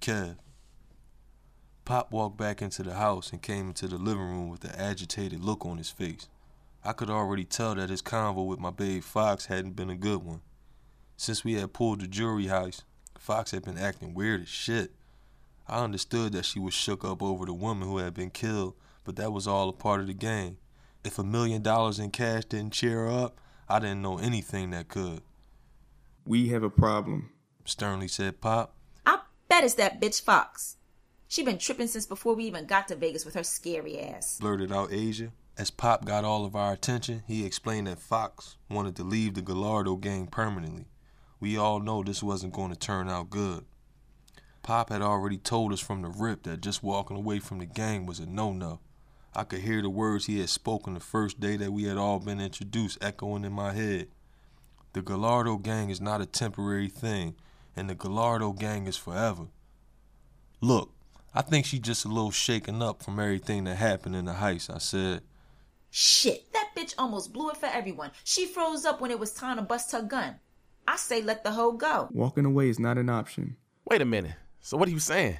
Kev. Pop walked back into the house and came into the living room with an agitated look on his face. I could already tell that his convo with my babe Foxx hadn't been a good one. Since we had pulled the jewelry heist, Foxx had been acting weird as shit. I understood that she was shook up over the woman who had been killed, but that was all a part of the game. If a million dollars in cash didn't cheer her up, I didn't know anything that could. We have a problem, sternly said Pop. I bet that bitch Foxx. She been tripping since before we even got to Vegas with her scary ass. Blurted out Azia. As Pop got all of our attention, he explained that Foxx wanted to leave the Gallardo gang permanently. We all know this wasn't going to turn out good. Pop had already told us from the rip that just walking away from the gang was a no no. I could hear the words he had spoken the first day that we had all been introduced echoing in my head. The Gallardo gang is not a temporary thing, and the Gallardo gang is forever. Look, I think she's just a little shaken up from everything that happened in the heist, I said. Shit, that bitch almost blew it for everyone. She froze up when it was time to bust her gun. I say let the hoe go. Walking away is not an option. Wait a minute. So what are you saying?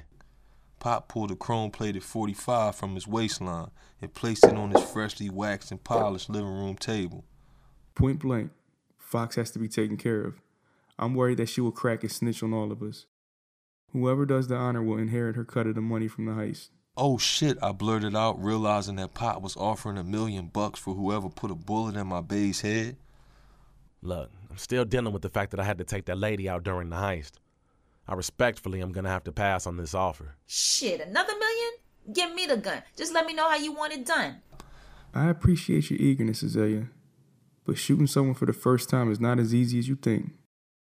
Pop pulled a chrome plated 45 from his waistline and placed it on his freshly waxed and polished living room table. Point blank, Foxx has to be taken care of. I'm worried that she will crack and snitch on all of us. Whoever does the honor will inherit her cut of the money from the heist. Oh shit, I blurted out, realizing that Pop was offering a million bucks for whoever put a bullet in my babe's head. Look, I'm still dealing with the fact that I had to take that lady out during the heist. I respectfully am gonna have to pass on this offer. Shit, another million? Give me the gun. Just let me know how you want it done. I appreciate your eagerness, Azalea, but shooting someone for the first time is not as easy as you think.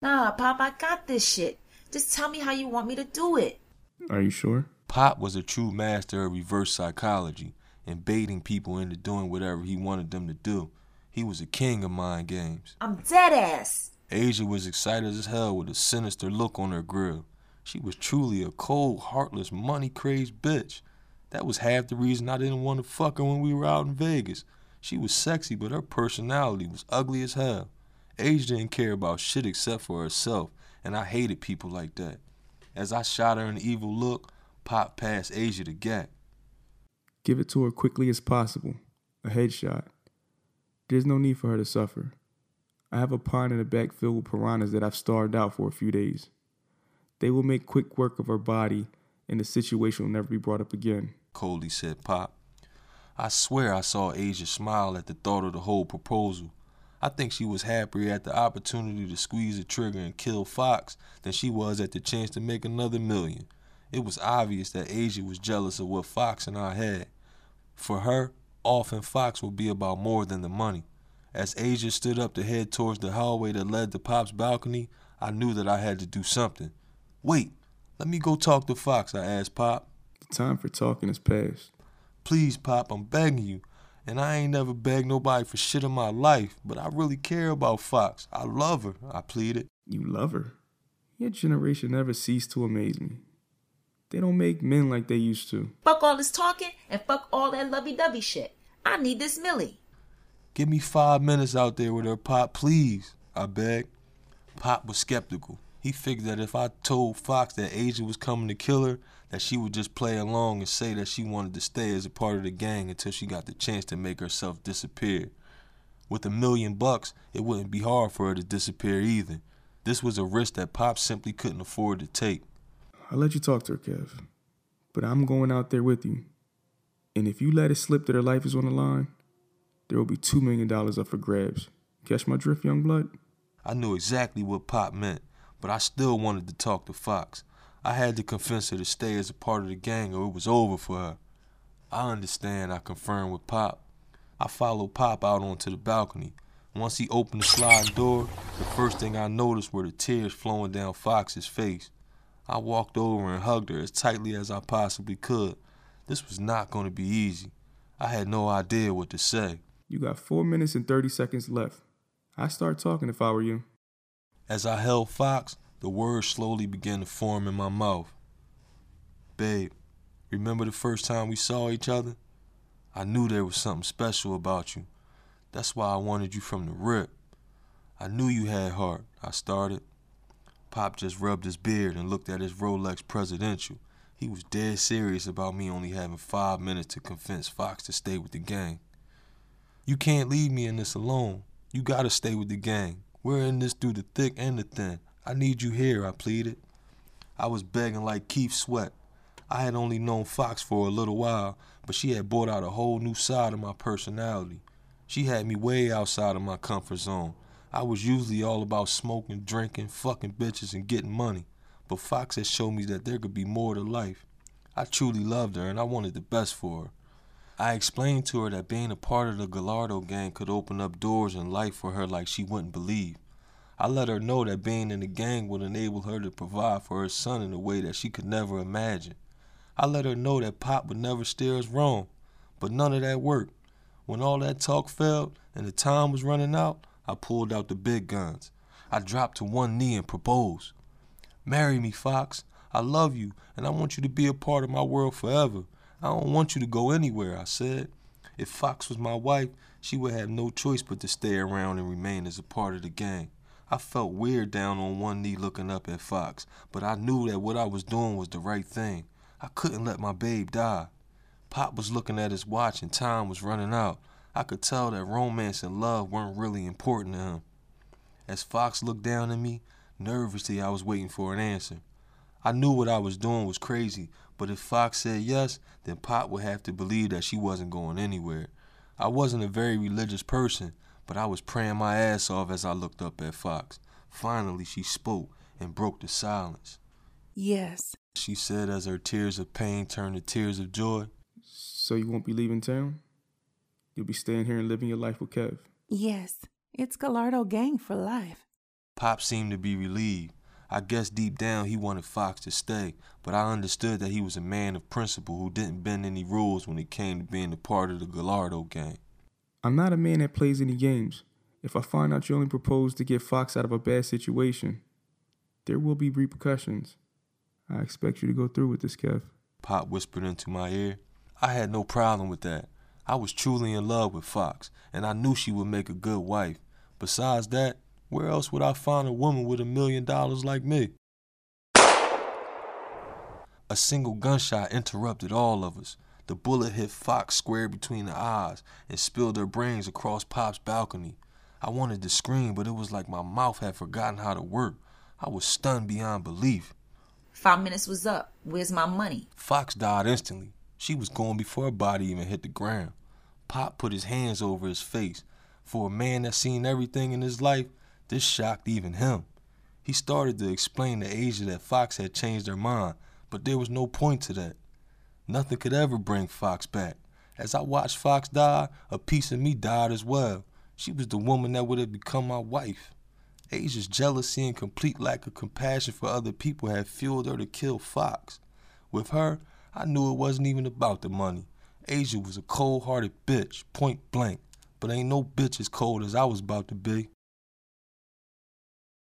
Nah, Pop, I got this shit. Just tell me how you want me to do it. Are you sure? Pop was a true master of reverse psychology and baiting people into doing whatever he wanted them to do. He was a king of mind games. I'm dead ass. Azia was excited as hell with a sinister look on her grill. She was truly a cold, heartless, money crazed bitch. That was half the reason I didn't want to fuck her when we were out in Vegas. She was sexy, but her personality was ugly as hell. Azia didn't care about shit except for herself, and I hated people like that. As I shot her an evil look, Pop passed Azia the gat. Give it to her quickly as possible. A headshot. There's no need for her to suffer. I have a pond in the back filled with piranhas that I've starved out for a few days. They will make quick work of her body, and the situation will never be brought up again. Coldly said Pop. I swear I saw Azia smile at the thought of the whole proposal. I think she was happier at the opportunity to squeeze the trigger and kill Foxx than she was at the chance to make another million. It was obvious that Azia was jealous of what Foxx and I had. For her, Off and Foxx would be about more than the money. As Azia stood up to head towards the hallway that led to Pop's balcony, I knew that I had to do something. Wait, let me go talk to Foxx, I asked Pop. The time for talking is past. Please, Pop, I'm begging you. And I ain't never begged nobody for shit in my life, but I really care about Foxx. I love her, I pleaded. You love her? Your generation never ceased to amaze me. They don't make men like they used to. Fuck all this talking and fuck all that lovey dovey shit. I need this Millie. Give me five minutes out there with her, Pop, please, I begged. Pop was skeptical. He figured that if I told Foxx that Azia was coming to kill her, that she would just play along and say that she wanted to stay as a part of the gang until she got the chance to make herself disappear. With a million bucks, it wouldn't be hard for her to disappear either. This was a risk that Pop simply couldn't afford to take. I'll let you talk to her, Kev. But I'm going out there with you. And if you let it slip that her life is on the line, there will be $2 million up for grabs. Catch my drift, young blood? I knew exactly what Pop meant, but I still wanted to talk to Foxx. I had to convince her to stay as a part of the gang or it was over for her. I understand, I confirmed with Pop. I followed Pop out onto the balcony. Once he opened the sliding door, the first thing I noticed were the tears flowing down Foxx's face. I walked over and hugged her as tightly as I possibly could. This was not going to be easy. I had no idea what to say. You got four minutes and 30 seconds left. I'd start talking if I were you. As I held Foxx, the words slowly began to form in my mouth. Babe, remember the first time we saw each other? I knew there was something special about you. That's why I wanted you from the rip. I knew you had heart, I started. Pop just rubbed his beard and looked at his Rolex Presidential. He was dead serious about me only having five minutes to convince Foxx to stay with the gang. You can't leave me in this alone. You gotta stay with the gang. We're in this through the thick and the thin. I need you here, I pleaded. I was begging like Keith Sweat. I had only known Foxx for a little while, but she had brought out a whole new side of my personality. She had me way outside of my comfort zone. I was usually all about smoking, drinking, fucking bitches, and getting money. But Foxx had shown me that there could be more to life. I truly loved her and I wanted the best for her. I explained to her that being a part of the Gallardo gang could open up doors in life for her like she wouldn't believe. I let her know that being in the gang would enable her to provide for her son in a way that she could never imagine. I let her know that Pop would never steer us wrong, but none of that worked. When all that talk failed and the time was running out, I pulled out the big guns. I dropped to one knee and proposed. Marry me, Foxx. I love you, and I want you to be a part of my world forever. I don't want you to go anywhere, I said. If Foxx was my wife, she would have no choice but to stay around and remain as a part of the gang. I felt weird down on one knee looking up at Foxx, but I knew that what I was doing was the right thing. I couldn't let my babe die. Pop was looking at his watch and time was running out. I could tell that romance and love weren't really important to him. As Fox looked down at me, nervously I was waiting for an answer. I knew what I was doing was crazy, but if Foxx said yes, then Pop would have to believe that she wasn't going anywhere. I wasn't a very religious person, but I was praying my ass off as I looked up at Foxx. Finally, she spoke and broke the silence. Yes. She said as her tears of pain turned to tears of joy. So you won't be leaving town? You'll be staying here and living your life with Kev? Yes. It's Gallardo gang for life. Pop seemed to be relieved. I guess deep down he wanted Foxx to stay, but I understood that he was a man of principle who didn't bend any rules when it came to being a part of the Gallardo gang. I'm not a man that plays any games. If I find out you only propose to get Foxx out of a bad situation, there will be repercussions. I expect you to go through with this, Kev. Pop whispered into my ear. I had no problem with that. I was truly in love with Foxx, and I knew she would make a good wife. Besides that, where else would I find a woman with a million dollars like me? A single gunshot interrupted all of us. The bullet hit Foxx square between the eyes and spilled her brains across Pop's balcony. I wanted to scream, but it was like my mouth had forgotten how to work. I was stunned beyond belief. Five minutes was up. Where's my money? Foxx died instantly. She was gone before her body even hit the ground. Pop put his hands over his face. For a man that seen everything in his life, this shocked even him. He started to explain to Azia that Foxx had changed her mind, but there was no point to that. Nothing could ever bring Foxx back. As I watched Foxx die, a piece of me died as well. She was the woman that would have become my wife. Azia's jealousy and complete lack of compassion for other people had fueled her to kill Foxx. With her, I knew it wasn't even about the money. Azia was a cold hearted bitch, point blank, but ain't no bitch as cold as I was about to be.